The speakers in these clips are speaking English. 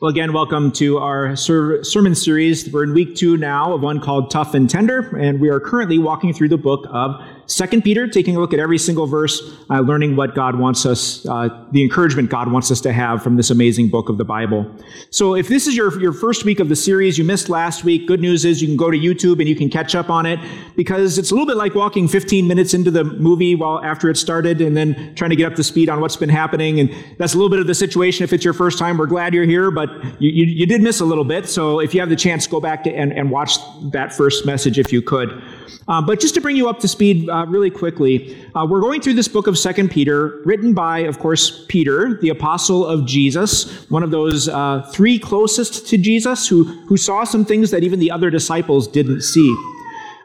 Well, again, welcome to our ser- sermon series. We're in week two now of one called Tough and Tender, and we are currently walking through the book of Second Peter, taking a look at every single verse, uh, learning what God wants us, uh, the encouragement God wants us to have from this amazing book of the Bible. So, if this is your, your first week of the series, you missed last week, good news is you can go to YouTube and you can catch up on it because it's a little bit like walking 15 minutes into the movie while after it started and then trying to get up to speed on what's been happening. And that's a little bit of the situation if it's your first time. We're glad you're here, but you, you, you did miss a little bit. So, if you have the chance, go back to, and, and watch that first message if you could. Uh, but just to bring you up to speed uh, really quickly, uh, we're going through this book of Second Peter, written by, of course, Peter, the apostle of Jesus, one of those uh, three closest to Jesus who, who saw some things that even the other disciples didn't see.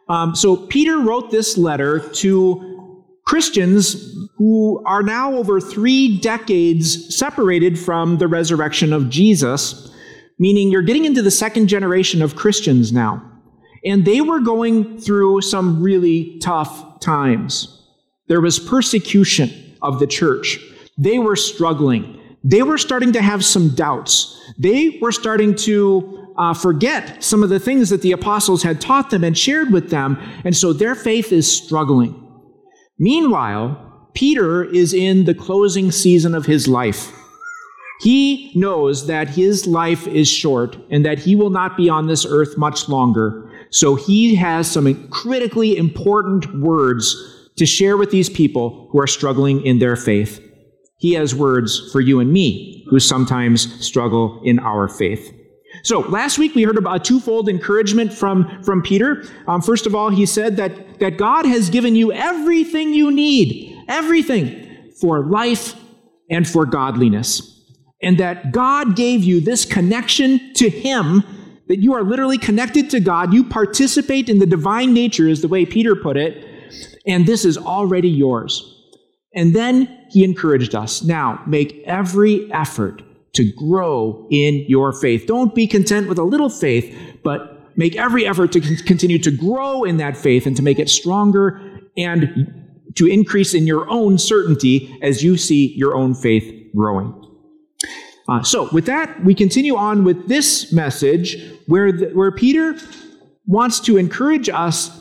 Um, so Peter wrote this letter to Christians who are now over three decades separated from the resurrection of Jesus, meaning you're getting into the second generation of Christians now. And they were going through some really tough times. There was persecution of the church. They were struggling. They were starting to have some doubts. They were starting to uh, forget some of the things that the apostles had taught them and shared with them. And so their faith is struggling. Meanwhile, Peter is in the closing season of his life. He knows that his life is short and that he will not be on this earth much longer. So he has some critically important words to share with these people who are struggling in their faith. He has words for you and me who sometimes struggle in our faith. So last week we heard about a twofold encouragement from, from Peter. Um, first of all, he said that, that God has given you everything you need, everything for life and for godliness. And that God gave you this connection to Him that you are literally connected to God. You participate in the divine nature, is the way Peter put it, and this is already yours. And then he encouraged us now, make every effort to grow in your faith. Don't be content with a little faith, but make every effort to continue to grow in that faith and to make it stronger and to increase in your own certainty as you see your own faith growing. Uh, so, with that, we continue on with this message where, the, where Peter wants to encourage us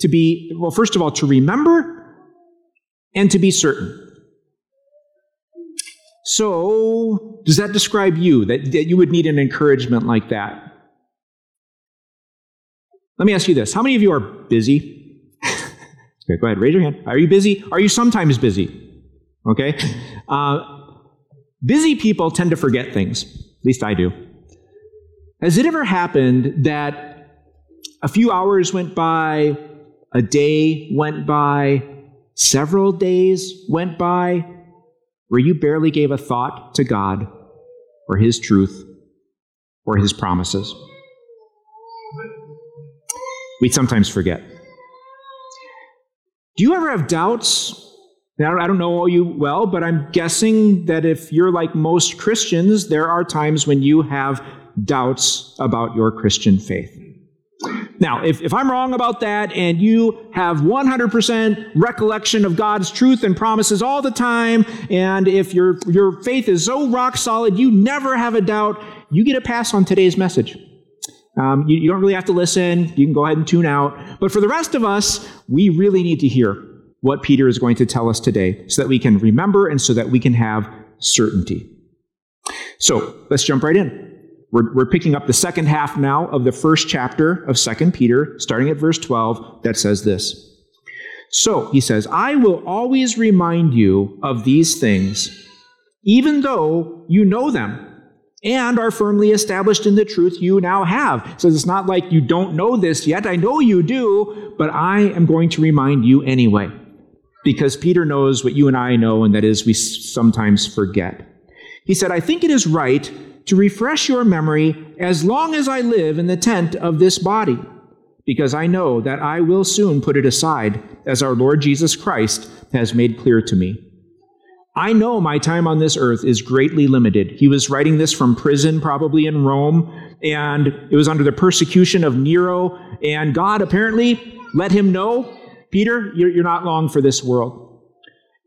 to be, well, first of all, to remember and to be certain. So, does that describe you, that, that you would need an encouragement like that? Let me ask you this How many of you are busy? okay, go ahead, raise your hand. Are you busy? Are you sometimes busy? Okay? Uh, Busy people tend to forget things. At least I do. Has it ever happened that a few hours went by, a day went by, several days went by, where you barely gave a thought to God or His truth or His promises? We sometimes forget. Do you ever have doubts now, I don't know all you well, but I'm guessing that if you're like most Christians, there are times when you have doubts about your Christian faith. Now, if, if I'm wrong about that and you have 100% recollection of God's truth and promises all the time, and if your, your faith is so rock solid, you never have a doubt, you get a pass on today's message. Um, you, you don't really have to listen. You can go ahead and tune out. But for the rest of us, we really need to hear what Peter is going to tell us today so that we can remember and so that we can have certainty. So let's jump right in. We're, we're picking up the second half now of the first chapter of 2 Peter, starting at verse 12, that says this. So, he says, I will always remind you of these things, even though you know them and are firmly established in the truth you now have. So it's not like you don't know this yet. I know you do, but I am going to remind you anyway because Peter knows what you and I know, and that is we sometimes forget. He said, I think it is right to refresh your memory as long as I live in the tent of this body, because I know that I will soon put it aside, as our Lord Jesus Christ has made clear to me. I know my time on this earth is greatly limited. He was writing this from prison, probably in Rome, and it was under the persecution of Nero, and God apparently let him know Peter, you're, you're not long for this world.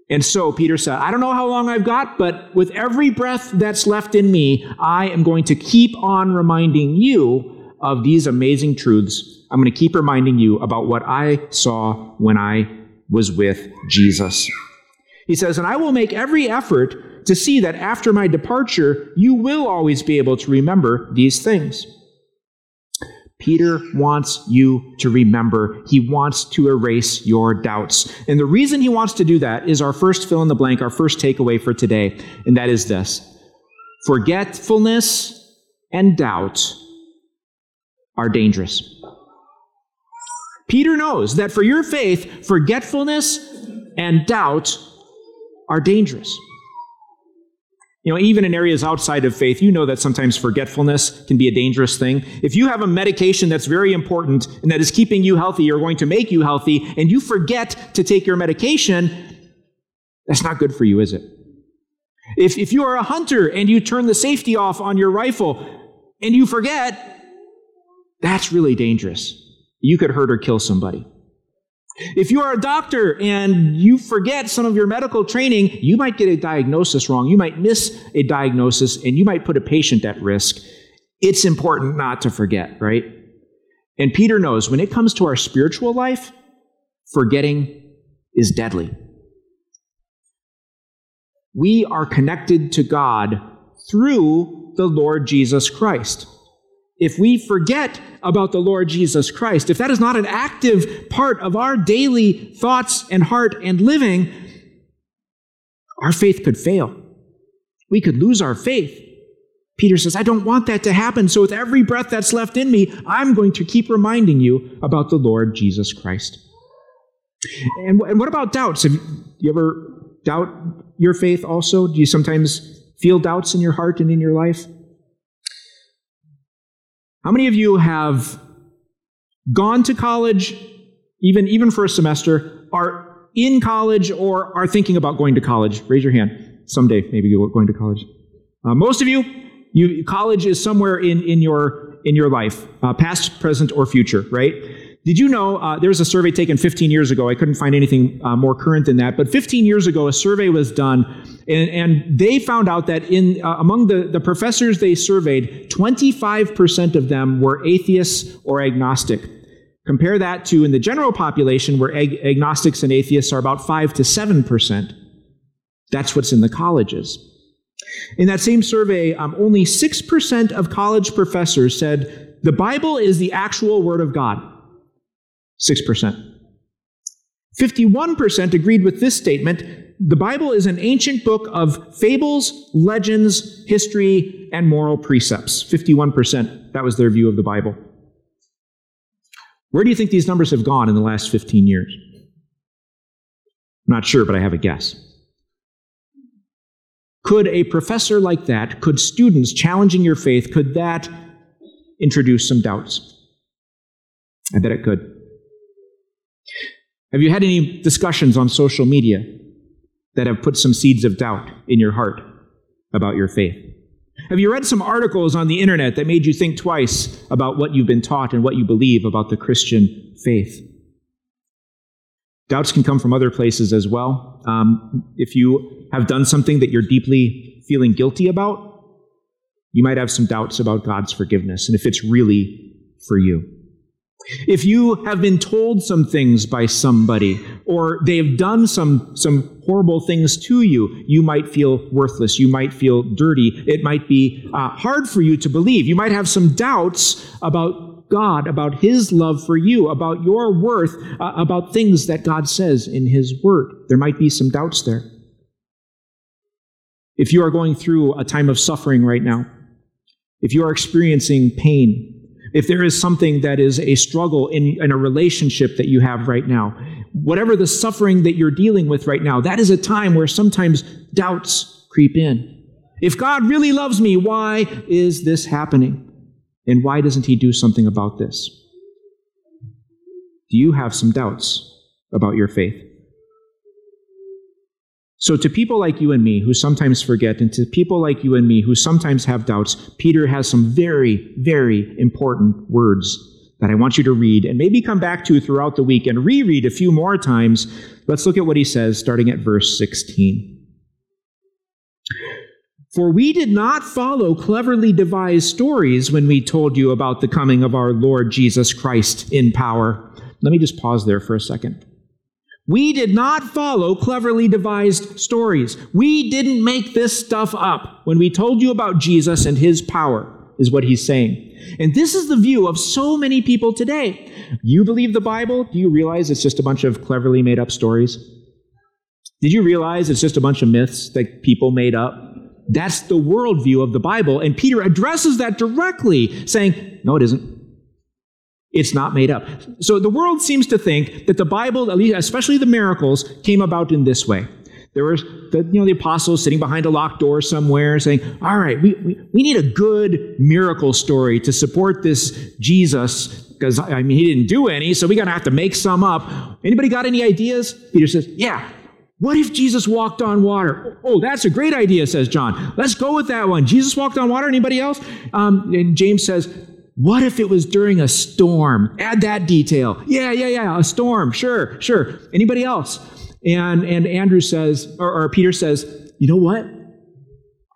And so Peter said, I don't know how long I've got, but with every breath that's left in me, I am going to keep on reminding you of these amazing truths. I'm going to keep reminding you about what I saw when I was with Jesus. He says, And I will make every effort to see that after my departure, you will always be able to remember these things. Peter wants you to remember. He wants to erase your doubts. And the reason he wants to do that is our first fill in the blank, our first takeaway for today, and that is this forgetfulness and doubt are dangerous. Peter knows that for your faith, forgetfulness and doubt are dangerous. You know, even in areas outside of faith, you know that sometimes forgetfulness can be a dangerous thing. If you have a medication that's very important and that is keeping you healthy or going to make you healthy, and you forget to take your medication, that's not good for you, is it? If, if you are a hunter and you turn the safety off on your rifle and you forget, that's really dangerous. You could hurt or kill somebody. If you are a doctor and you forget some of your medical training, you might get a diagnosis wrong. You might miss a diagnosis and you might put a patient at risk. It's important not to forget, right? And Peter knows when it comes to our spiritual life, forgetting is deadly. We are connected to God through the Lord Jesus Christ if we forget about the Lord Jesus Christ, if that is not an active part of our daily thoughts and heart and living, our faith could fail. We could lose our faith. Peter says, I don't want that to happen. So, with every breath that's left in me, I'm going to keep reminding you about the Lord Jesus Christ. And, and what about doubts? Have you ever doubt your faith also? Do you sometimes feel doubts in your heart and in your life? How many of you have gone to college, even, even for a semester, are in college, or are thinking about going to college? Raise your hand. Someday, maybe you're going to college. Uh, most of you, you, college is somewhere in, in, your, in your life, uh, past, present, or future, right? Did you know uh, there was a survey taken 15 years ago? I couldn't find anything uh, more current than that. But 15 years ago, a survey was done, and, and they found out that in uh, among the, the professors they surveyed, 25% of them were atheists or agnostic. Compare that to in the general population, where ag- agnostics and atheists are about 5 to 7%. That's what's in the colleges. In that same survey, um, only 6% of college professors said the Bible is the actual Word of God. 6%. 51% agreed with this statement. The Bible is an ancient book of fables, legends, history, and moral precepts. 51%. That was their view of the Bible. Where do you think these numbers have gone in the last 15 years? I'm Not sure, but I have a guess. Could a professor like that, could students challenging your faith, could that introduce some doubts? I bet it could. Have you had any discussions on social media that have put some seeds of doubt in your heart about your faith? Have you read some articles on the internet that made you think twice about what you've been taught and what you believe about the Christian faith? Doubts can come from other places as well. Um, if you have done something that you're deeply feeling guilty about, you might have some doubts about God's forgiveness and if it's really for you. If you have been told some things by somebody, or they have done some, some horrible things to you, you might feel worthless. You might feel dirty. It might be uh, hard for you to believe. You might have some doubts about God, about His love for you, about your worth, uh, about things that God says in His Word. There might be some doubts there. If you are going through a time of suffering right now, if you are experiencing pain, if there is something that is a struggle in, in, a relationship that you have right now, whatever the suffering that you're dealing with right now, that is a time where sometimes doubts creep in. If God really loves me, why is this happening? And why doesn't He do something about this? Do you have some doubts about your faith? So, to people like you and me who sometimes forget, and to people like you and me who sometimes have doubts, Peter has some very, very important words that I want you to read and maybe come back to throughout the week and reread a few more times. Let's look at what he says starting at verse 16. For we did not follow cleverly devised stories when we told you about the coming of our Lord Jesus Christ in power. Let me just pause there for a second. We did not follow cleverly devised stories. We didn't make this stuff up when we told you about Jesus and his power, is what he's saying. And this is the view of so many people today. You believe the Bible? Do you realize it's just a bunch of cleverly made up stories? Did you realize it's just a bunch of myths that people made up? That's the worldview of the Bible. And Peter addresses that directly, saying, No, it isn't. It's not made up. So the world seems to think that the Bible, especially the miracles, came about in this way. There was the, you know, the apostles sitting behind a locked door somewhere saying, All right, we, we, we need a good miracle story to support this Jesus, because I mean he didn't do any, so we're gonna have to make some up. Anybody got any ideas? Peter says, Yeah, what if Jesus walked on water? Oh, that's a great idea, says John. Let's go with that one. Jesus walked on water. Anybody else? Um, and James says, what if it was during a storm? Add that detail. Yeah, yeah, yeah, a storm. Sure, sure. Anybody else? And and Andrew says, or, or Peter says, you know what?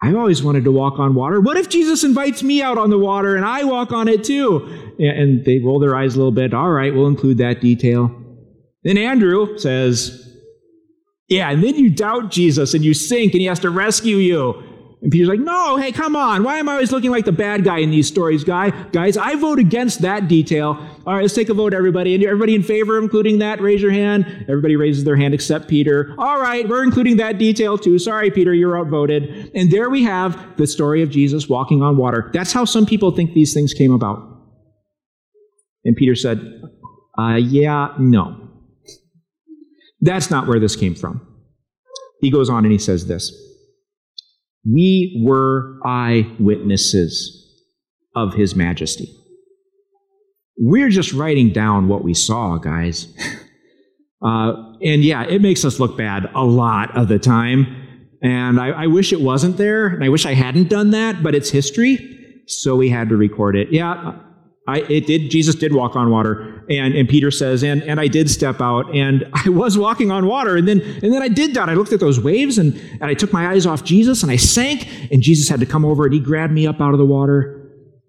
I've always wanted to walk on water. What if Jesus invites me out on the water and I walk on it too? And they roll their eyes a little bit. All right, we'll include that detail. Then Andrew says, yeah, and then you doubt Jesus and you sink and he has to rescue you. And Peter's like, no, hey, come on. Why am I always looking like the bad guy in these stories, guy? Guys, I vote against that detail. All right, let's take a vote, everybody. And everybody in favor of including that, raise your hand. Everybody raises their hand except Peter. All right, we're including that detail too. Sorry, Peter, you're outvoted. And there we have the story of Jesus walking on water. That's how some people think these things came about. And Peter said, uh, yeah, no. That's not where this came from. He goes on and he says this We were eyewitnesses of his majesty. We're just writing down what we saw, guys. Uh, and yeah, it makes us look bad a lot of the time. And I, I wish it wasn't there, and I wish I hadn't done that, but it's history, so we had to record it. Yeah, I, it did, Jesus did walk on water. And, and Peter says, and, and I did step out and I was walking on water. And then, and then I did that. I looked at those waves and, and I took my eyes off Jesus and I sank and Jesus had to come over and he grabbed me up out of the water.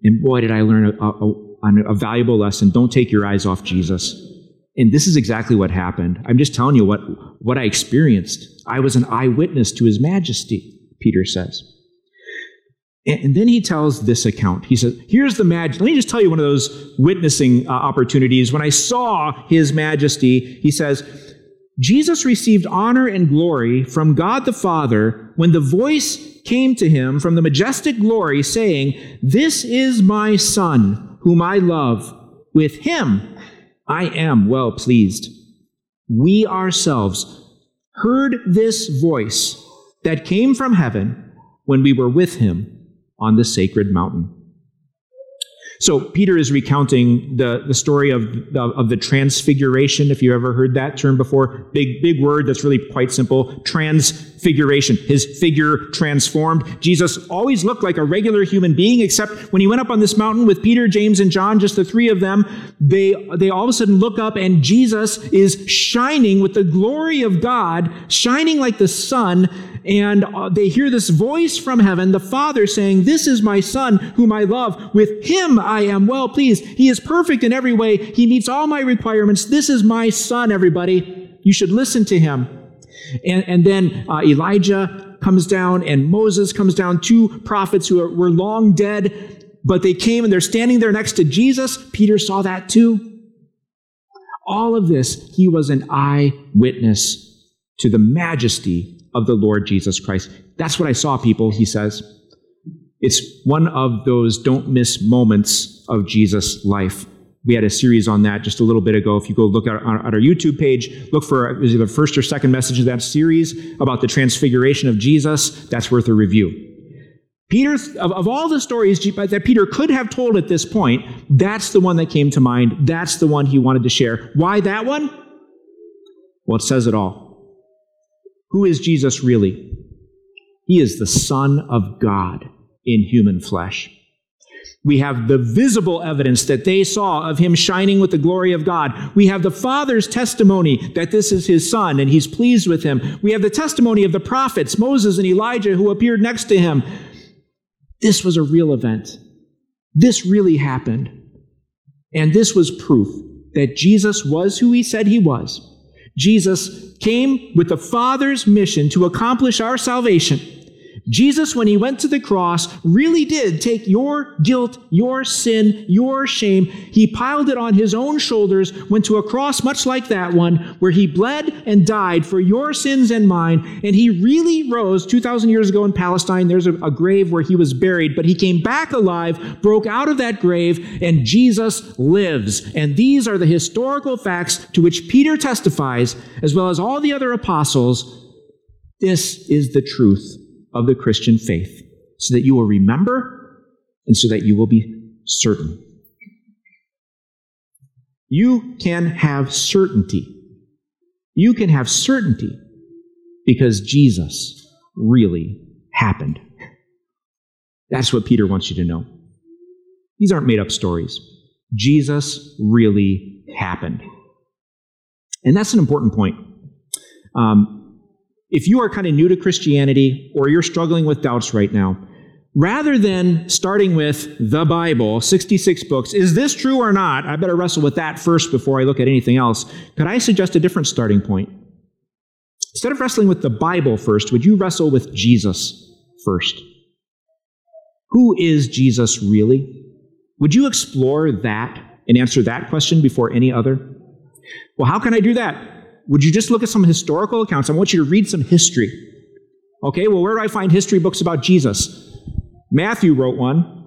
And boy, did I learn a, a, a valuable lesson. Don't take your eyes off Jesus. And this is exactly what happened. I'm just telling you what, what I experienced. I was an eyewitness to his majesty, Peter says. And then he tells this account. He says, Here's the majesty. Let me just tell you one of those witnessing uh, opportunities. When I saw his majesty, he says, Jesus received honor and glory from God the Father when the voice came to him from the majestic glory saying, This is my Son, whom I love. With him I am well pleased. We ourselves heard this voice that came from heaven when we were with him on the sacred mountain. So Peter is recounting the, the story of, of, of, the transfiguration, if you ever heard that term before. Big, big word that's really quite simple. Transfiguration. His figure transformed. Jesus always looked like a regular human being, except when he went up on this mountain with Peter, James, and John, just the three of them, they, they all of a sudden look up and Jesus is shining with the glory of God, shining like the sun, and uh, they hear this voice from heaven, the Father saying, This is my Son whom I love. With him I am well pleased. He is perfect in every way. He meets all my requirements. This is my Son, everybody. You should listen to him. And, and then uh, Elijah comes down and Moses comes down, two prophets who were long dead, but they came and they're standing there next to Jesus. Peter saw that too. All of this, he was an eyewitness to the majesty of the Lord Jesus Christ. That's what I saw, people, he says. It's one of those don't miss moments of Jesus' life. We had a series on that just a little bit ago. If you go look at our, at our YouTube page, look for the first or second message of that series about the transfiguration of Jesus. That's worth a review. Peter, of, of all the stories that Peter could have told at this point, that's the one that came to mind. That's the one he wanted to share. Why that one? Well, it says it all. Who is Jesus really? He is the Son of God in human flesh. We have the visible evidence that they saw of him shining with the glory of God. We have the Father's testimony that this is his Son and he's pleased with him. We have the testimony of the prophets, Moses and Elijah, who appeared next to him. This was a real event. This really happened. And this was proof that Jesus was who he said he was. Jesus came with the Father's mission to accomplish our salvation. Jesus, when he went to the cross, really did take your guilt, your sin, your shame. He piled it on his own shoulders, went to a cross much like that one, where he bled and died for your sins and mine. And he really rose 2,000 years ago in Palestine. There's a, a grave where he was buried, but he came back alive, broke out of that grave, and Jesus lives. And these are the historical facts to which Peter testifies, as well as all the other apostles. This is the truth of the Christian faith, so that you will remember and so that you will be certain. You can have certainty. You can have certainty because Jesus really happened. That's what Peter wants you to know. These aren't made up stories. Jesus really happened. And that's an important point. Um, if you are kind of new to Christianity or you're struggling with doubts right now, rather than starting with the Bible, 66 books, is this true or not? I better wrestle with that first before I look at anything else. Could I suggest a different starting point? Instead of wrestling with the Bible first, would you wrestle with Jesus first? Who is Jesus really? Would you explore that and answer that question before any other? Well, how can I do that? Would you just look at some historical accounts? I want you to read some history. Okay, well, where do I find history books about Jesus? Matthew wrote one.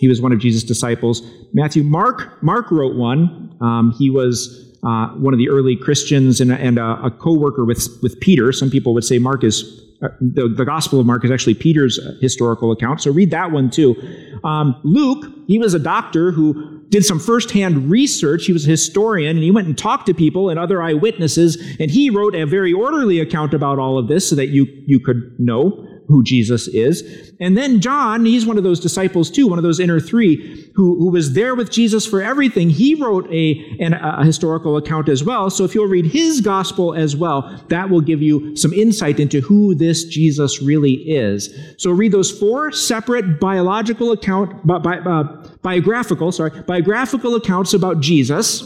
He was one of Jesus' disciples. Matthew, Mark, Mark wrote one. Um, he was uh, one of the early Christians and, and a, a co-worker with, with Peter. Some people would say Mark is uh, the, the Gospel of Mark is actually Peter's uh, historical account, so read that one too. Um, Luke, he was a doctor who did some firsthand research. He was a historian, and he went and talked to people and other eyewitnesses, and he wrote a very orderly account about all of this so that you, you could know who Jesus is. And then John, he's one of those disciples too, one of those inner three who, who was there with Jesus for everything. He wrote a, an, a historical account as well. So if you'll read his gospel as well, that will give you some insight into who this Jesus really is. So read those four separate biological account, bi, bi, uh, biographical, sorry, biographical accounts about Jesus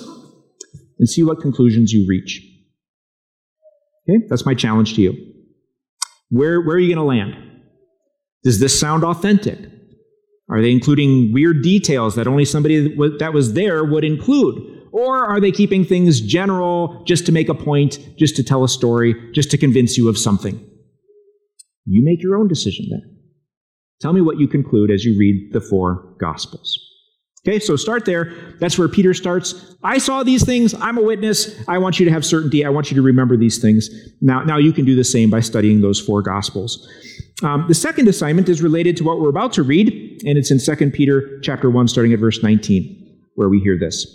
and see what conclusions you reach. Okay, that's my challenge to you. Where, where are you going to land? Does this sound authentic? Are they including weird details that only somebody that was there would include? Or are they keeping things general just to make a point, just to tell a story, just to convince you of something? You make your own decision then. Tell me what you conclude as you read the four Gospels. Okay, so start there. That's where Peter starts. I saw these things. I'm a witness. I want you to have certainty. I want you to remember these things. Now, now you can do the same by studying those four Gospels. Um, the second assignment is related to what we're about to read, and it's in 2 Peter chapter 1, starting at verse 19, where we hear this.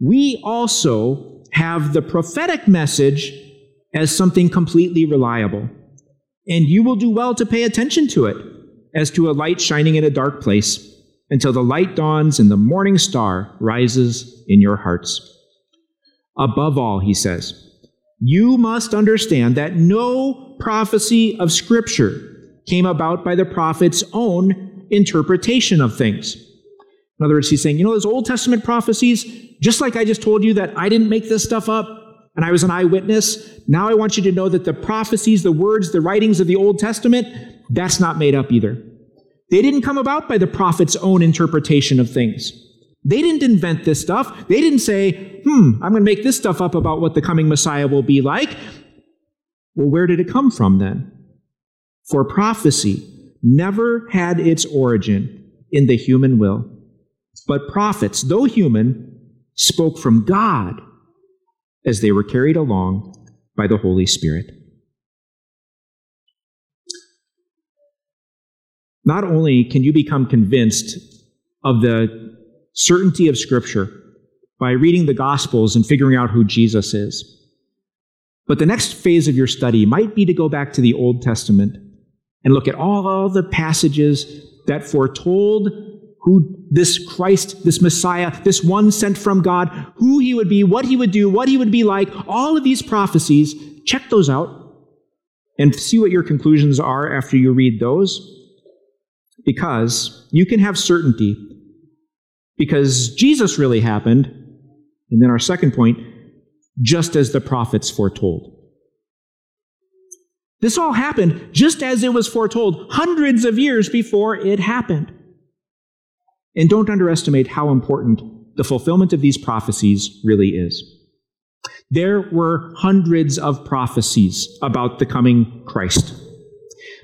We also have the prophetic message as something completely reliable, and you will do well to pay attention to it as to a light shining in a dark place until the light dawns and the morning star rises in your hearts. Above all, he says, you must understand that no prophecy of Scripture came about by the prophet's own interpretation of things. In other words, he's saying, you know, those Old Testament prophecies, just like I just told you that I didn't make this stuff up and I was an eyewitness, now I want you to know that the prophecies, the words, the writings of the Old Testament, that's not made up either. They didn't come about by the prophet's own interpretation of things. They didn't invent this stuff. They didn't say, hmm, I'm going to make this stuff up about what the coming Messiah will be like. Well, where did it come from then? For prophecy never had its origin in the human will, but prophets, though human, spoke from God as they were carried along by the Holy Spirit. Not only can you become convinced of the certainty of Scripture by reading the Gospels and figuring out who Jesus is, but the next phase of your study might be to go back to the Old Testament and look at all the passages that foretold who this Christ, this Messiah, this one sent from God, who he would be, what he would do, what he would be like, all of these prophecies, check those out and see what your conclusions are after you read those. Because you can have certainty. Because Jesus really happened. And then our second point, just as the prophets foretold. This all happened just as it was foretold hundreds of years before it happened. And don't underestimate how important the fulfillment of these prophecies really is. There were hundreds of prophecies about the coming Christ.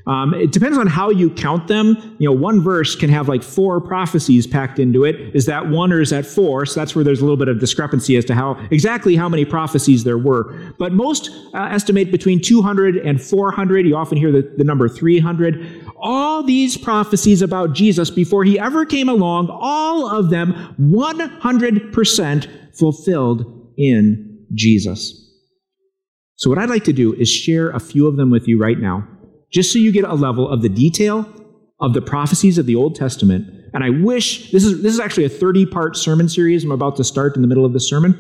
Um, it depends on how you count them. You know, one verse can have like four prophecies packed into it. Is that one or is that four? So that's where there's a little bit of discrepancy as to how exactly how many prophecies there were. But most uh, estimate between 200 and 400. You often hear the, the number 300. All these prophecies about Jesus before he ever came along, all of them 100% fulfilled in Jesus. So, what I'd like to do is share a few of them with you right now just so you get a level of the detail of the prophecies of the Old Testament. And I wish this is this is actually a 30 part sermon series I'm about to start in the middle of the sermon.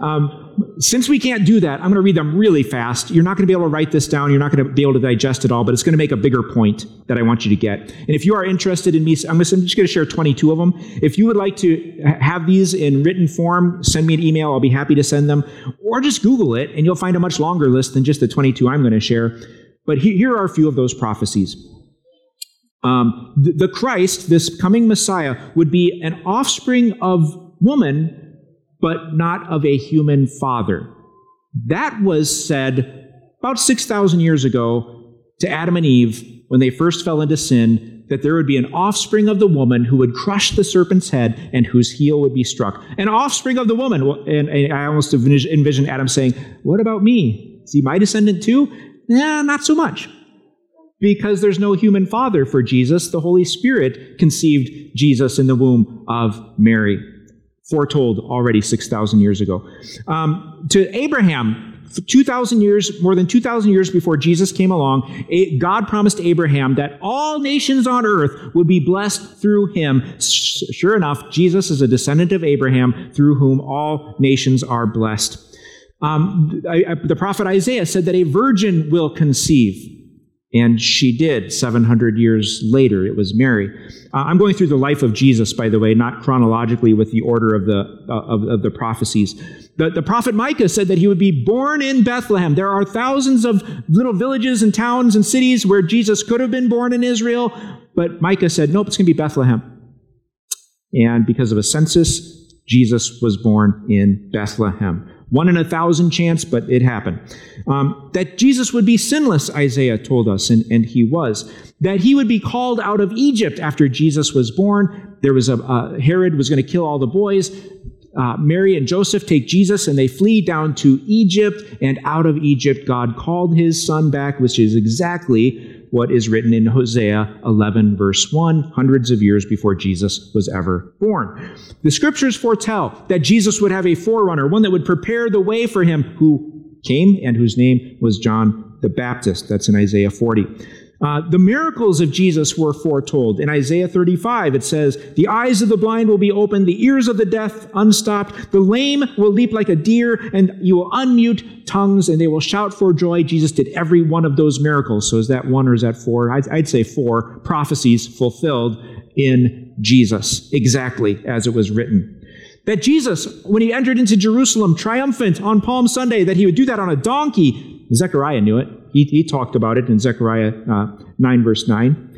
Um, since we can't do that, I'm going to read them really fast. You're not going to be able to write this down. You're not going to be able to digest it all, but it's going to make a bigger point that I want you to get. And if you are interested in me, I'm just going to share 22 of them. If you would like to have these in written form, send me an email. I'll be happy to send them. Or just Google it, and you'll find a much longer list than just the 22 I'm going to share. But here are a few of those prophecies. Um, the, the Christ, this coming Messiah, would be an offspring of woman, but not of a human father. That was said about 6,000 years ago to Adam and Eve when they first fell into sin, that there would be an offspring of the woman who would crush the serpent's head and whose heel would be struck. An offspring of the woman. And I almost envision Adam saying, What about me? Is he my descendant too? Yeah, not so much. Because there's no human father for Jesus, the Holy Spirit conceived Jesus in the womb of Mary, foretold already 6,000 years ago. Um, to Abraham, 2,000 years, more than 2,000 years before Jesus came along, God promised Abraham that all nations on earth would be blessed through him. Sure enough, Jesus is a descendant of Abraham through whom all nations are blessed. Um, I, I, the prophet Isaiah said that a virgin will conceive. And she did 700 years later. It was Mary. Uh, I'm going through the life of Jesus, by the way, not chronologically with the order of the, uh, of, of, the prophecies. The, the prophet Micah said that he would be born in Bethlehem. There are thousands of little villages and towns and cities where Jesus could have been born in Israel, but Micah said, nope, it's going to be Bethlehem. And because of a census, Jesus was born in Bethlehem. One in a thousand chance, but it happened. Um, that Jesus would be sinless, Isaiah told us, and, and he was. That he would be called out of Egypt after Jesus was born. There was a, uh, Herod was going to kill all the boys. Uh, Mary and Joseph take Jesus and they flee down to Egypt. And out of Egypt, God called his son back, which is exactly what is written in Hosea 11, verse 1, hundreds of years before Jesus was ever born. The scriptures foretell that Jesus would have a forerunner, one that would prepare the way for him, who came and whose name was John the Baptist. That's in Isaiah 40. Uh, the miracles of Jesus were foretold. In Isaiah 35, it says, The eyes of the blind will be opened, the ears of the deaf unstopped, the lame will leap like a deer, and you will unmute tongues, and they will shout for joy. Jesus did every one of those miracles. So is that one or is that four? I'd, I'd say four prophecies fulfilled in Jesus, exactly as it was written. That Jesus, when he entered into Jerusalem triumphant on Palm Sunday, that he would do that on a donkey. Zechariah knew it. He, he talked about it in Zechariah uh, 9, verse 9.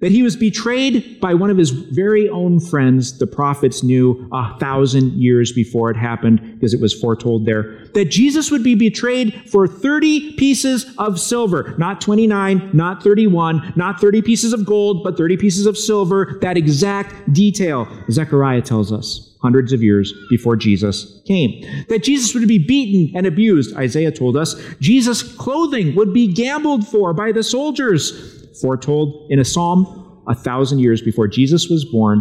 That he was betrayed by one of his very own friends, the prophets knew a thousand years before it happened, because it was foretold there. That Jesus would be betrayed for 30 pieces of silver. Not 29, not 31, not 30 pieces of gold, but 30 pieces of silver. That exact detail, Zechariah tells us hundreds of years before Jesus came. That Jesus would be beaten and abused, Isaiah told us. Jesus' clothing would be gambled for by the soldiers, foretold in a psalm a thousand years before Jesus was born,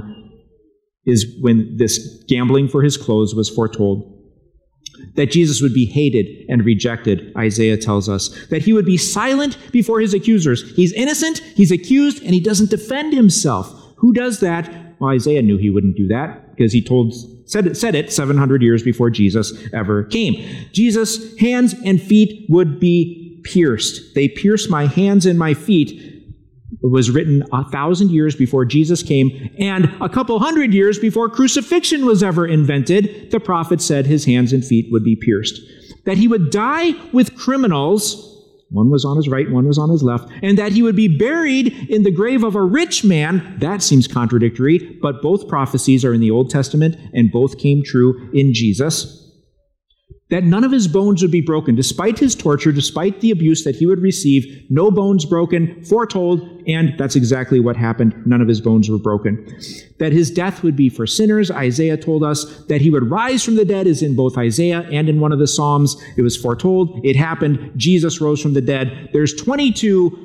is when this gambling for his clothes was foretold. That Jesus would be hated and rejected, Isaiah tells us. That he would be silent before his accusers. He's innocent, he's accused, and he doesn't defend himself. Who does that? Well, Isaiah knew he wouldn't do that because he told said it, said it 700 years before Jesus ever came. Jesus' hands and feet would be pierced. They pierced my hands and my feet It was written a thousand years before Jesus came and a couple hundred years before crucifixion was ever invented. The prophet said his hands and feet would be pierced. That he would die with criminals one was on his right, one was on his left, and that he would be buried in the grave of a rich man. That seems contradictory, but both prophecies are in the Old Testament and both came true in Jesus that none of his bones would be broken, despite his torture, despite the abuse that he would receive. No bones broken, foretold, and that's exactly what happened. None of his bones were broken. That his death would be for sinners. Isaiah told us that he would rise from the dead, is in both Isaiah and in one of the Psalms. It was foretold. It happened. Jesus rose from the dead. There's 22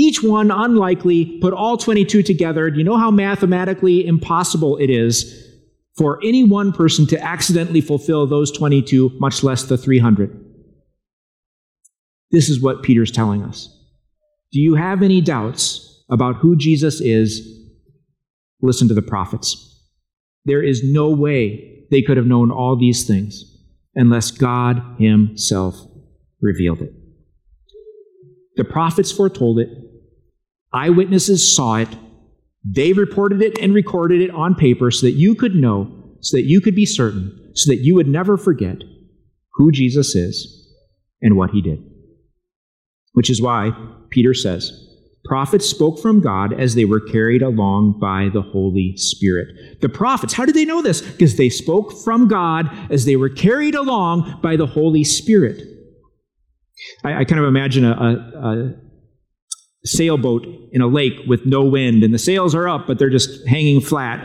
each one unlikely, put all 22 together. Do you know how mathematically impossible it is for any one person to accidentally fulfill those 22, much less the 300. This is what Peter's telling us. Do you have any doubts about who Jesus is? Listen to the prophets. There is no way they could have known all these things unless God Himself revealed it. The prophets foretold it, eyewitnesses saw it, they reported it and recorded it on paper so that you could know, so that you could be certain, so that you would never forget who Jesus is and what he did. Which is why Peter says, Prophets spoke from God as they were carried along by the Holy Spirit. The prophets, how did they know this? Because they spoke from God as they were carried along by the Holy Spirit. I, I kind of imagine a, a, a sailboat in a lake with no wind, and the sails are up, but they're just hanging flat.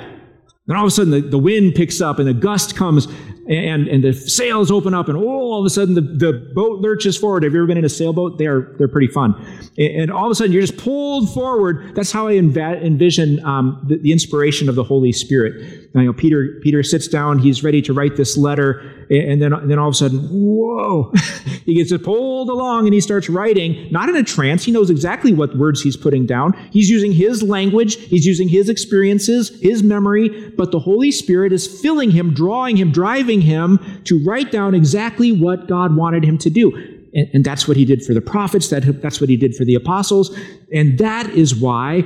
Then all of a sudden, the, the wind picks up and the gust comes, and, and the sails open up, and oh, all of a sudden, the, the boat lurches forward. Have you ever been in a sailboat? They're, they're pretty fun. And, and all of a sudden, you're just pulled forward. That's how I env- envision um, the, the, inspiration of the Holy Spirit. Now, you know, Peter, Peter sits down, he's ready to write this letter, and then, and then all of a sudden, whoa, he gets pulled along and he starts writing, not in a trance. He knows exactly what words he's putting down. He's using his language, he's using his experiences, his memory, but the Holy Spirit is filling him, drawing him, driving him to write down exactly what God wanted him to do. And, and that's what he did for the prophets, that, that's what he did for the apostles. And that is why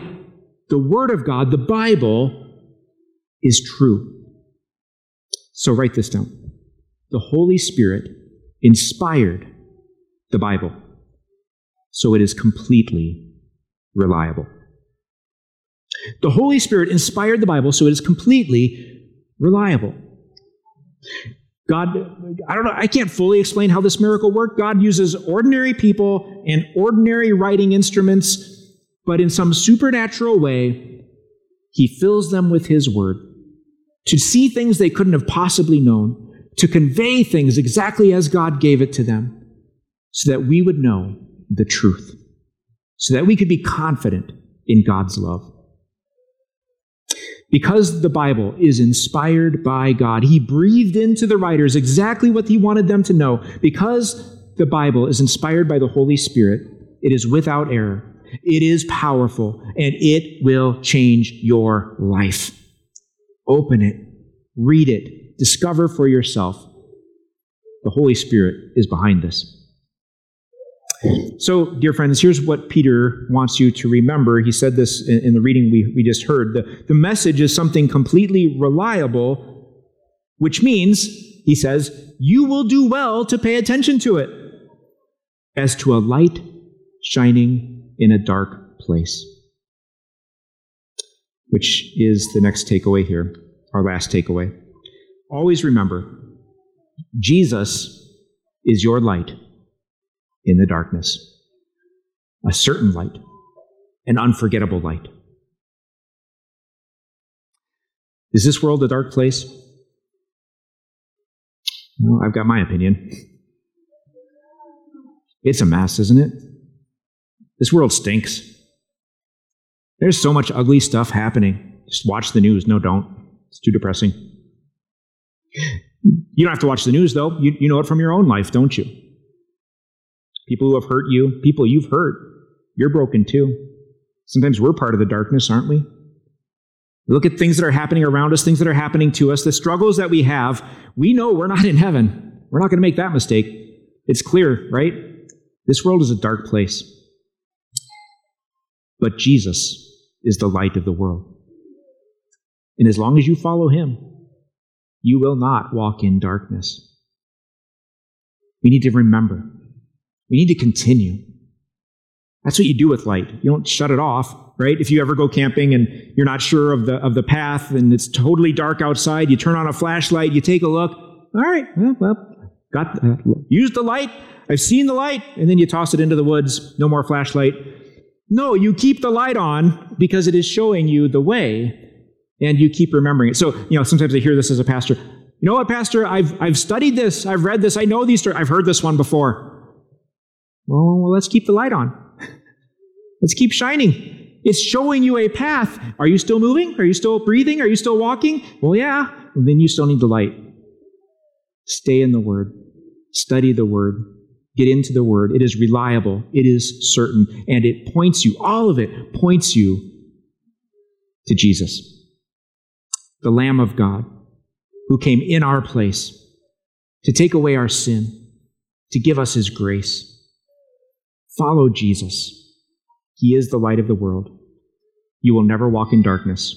the Word of God, the Bible, is true. So write this down the Holy Spirit inspired the Bible, so it is completely reliable. The Holy Spirit inspired the Bible, so it is completely reliable. God, I don't know, I can't fully explain how this miracle worked. God uses ordinary people and ordinary writing instruments, but in some supernatural way, He fills them with His Word to see things they couldn't have possibly known to convey things exactly as God gave it to them, so that we would know the truth, so that we could be confident in God's love. Because the Bible is inspired by God, He breathed into the writers exactly what He wanted them to know. Because the Bible is inspired by the Holy Spirit, it is without error, it is powerful, and it will change your life. Open it, read it, discover for yourself. The Holy Spirit is behind this. So, dear friends, here's what Peter wants you to remember. He said this in, in the reading we, we just heard. The, the message is something completely reliable, which means, he says, you will do well to pay attention to it as to a light shining in a dark place. Which is the next takeaway here, our last takeaway. Always remember Jesus is your light in the darkness, a certain light, an unforgettable light. Is this world a dark place? No, I've got my opinion. It's a mess, isn't it? This world stinks. There's so much ugly stuff happening. Just watch the news. No, don't. It's too depressing. You don't have to watch the news, though. You, you know it from your own life, don't you? People who have hurt you, people you've hurt, you're broken too. Sometimes we're part of the darkness, aren't we? look at things that are happening around us, things that are happening to us, the struggles that we have, we know we're not in heaven. We're not going to make that mistake. It's clear, right? This world is a dark place. But Jesus is the light of the world. And as long as you follow him, you will not walk in darkness. We need to remember. We need to continue. That's what you do with light. You don't shut it off, right? If you ever go camping and you're not sure of the, of the path and it's totally dark outside, you turn on a flashlight, you take a look. All right, well, well got uh, use the light. I've seen the light, and then you toss it into the woods. No more flashlight. No, you keep the light on because it is showing you the way, and you keep remembering it. So, you know, sometimes I hear this as a pastor. You know what, Pastor? I've I've studied this. I've read this. I know these. Stories. I've heard this one before. Well, let's keep the light on. let's keep shining. It's showing you a path. Are you still moving? Are you still breathing? Are you still walking? Well, yeah. then you still need the light. Stay in the Word. Study the Word. Get into the Word. It is reliable. It is certain. And it points you, all of it points you to Jesus, the Lamb of God, who came in our place to take away our sin, to give us His grace. Follow Jesus. He is the light of the world. You will never walk in darkness.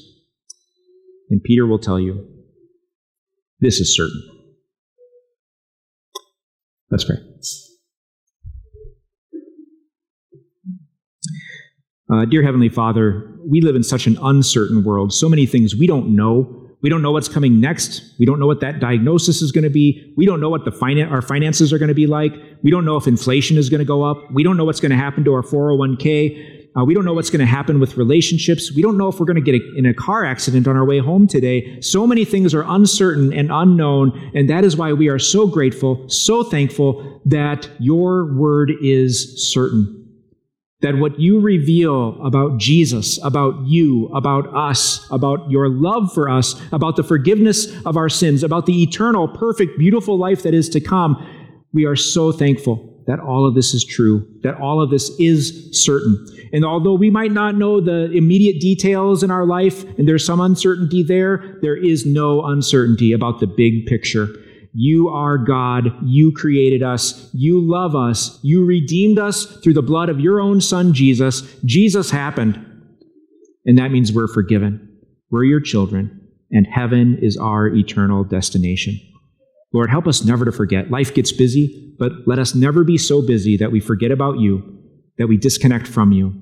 And Peter will tell you, this is certain. Let's pray. Uh, dear Heavenly Father, we live in such an uncertain world. So many things we don't know. We don't know what's coming next. We don't know what that diagnosis is going to be. We don't know what the finan- our finances are going to be like. We don't know if inflation is going to go up. We don't know what's going to happen to our 401k. Uh, we don't know what's going to happen with relationships. We don't know if we're going to get a, in a car accident on our way home today. So many things are uncertain and unknown, and that is why we are so grateful, so thankful that your word is certain. That what you reveal about Jesus, about you, about us, about your love for us, about the forgiveness of our sins, about the eternal, perfect, beautiful life that is to come, we are so thankful that all of this is true, that all of this is certain. And although we might not know the immediate details in our life, and there's some uncertainty there, there is no uncertainty about the big picture. You are God. You created us. You love us. You redeemed us through the blood of your own Son, Jesus. Jesus happened. And that means we're forgiven. We're your children, and heaven is our eternal destination. Lord, help us never to forget. Life gets busy, but let us never be so busy that we forget about you that we disconnect from you.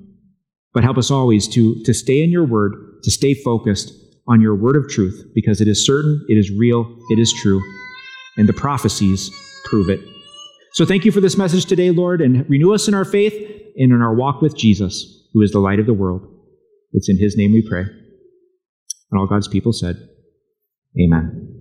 But help us always to, to stay in your word, to stay focused on your word of truth, because it is certain, it is real, it is true, and the prophecies prove it. So thank you for this message today, Lord, and renew us in our faith and in our walk with Jesus, who is the light of the world. It's in his name we pray. And all God's people said, Amen.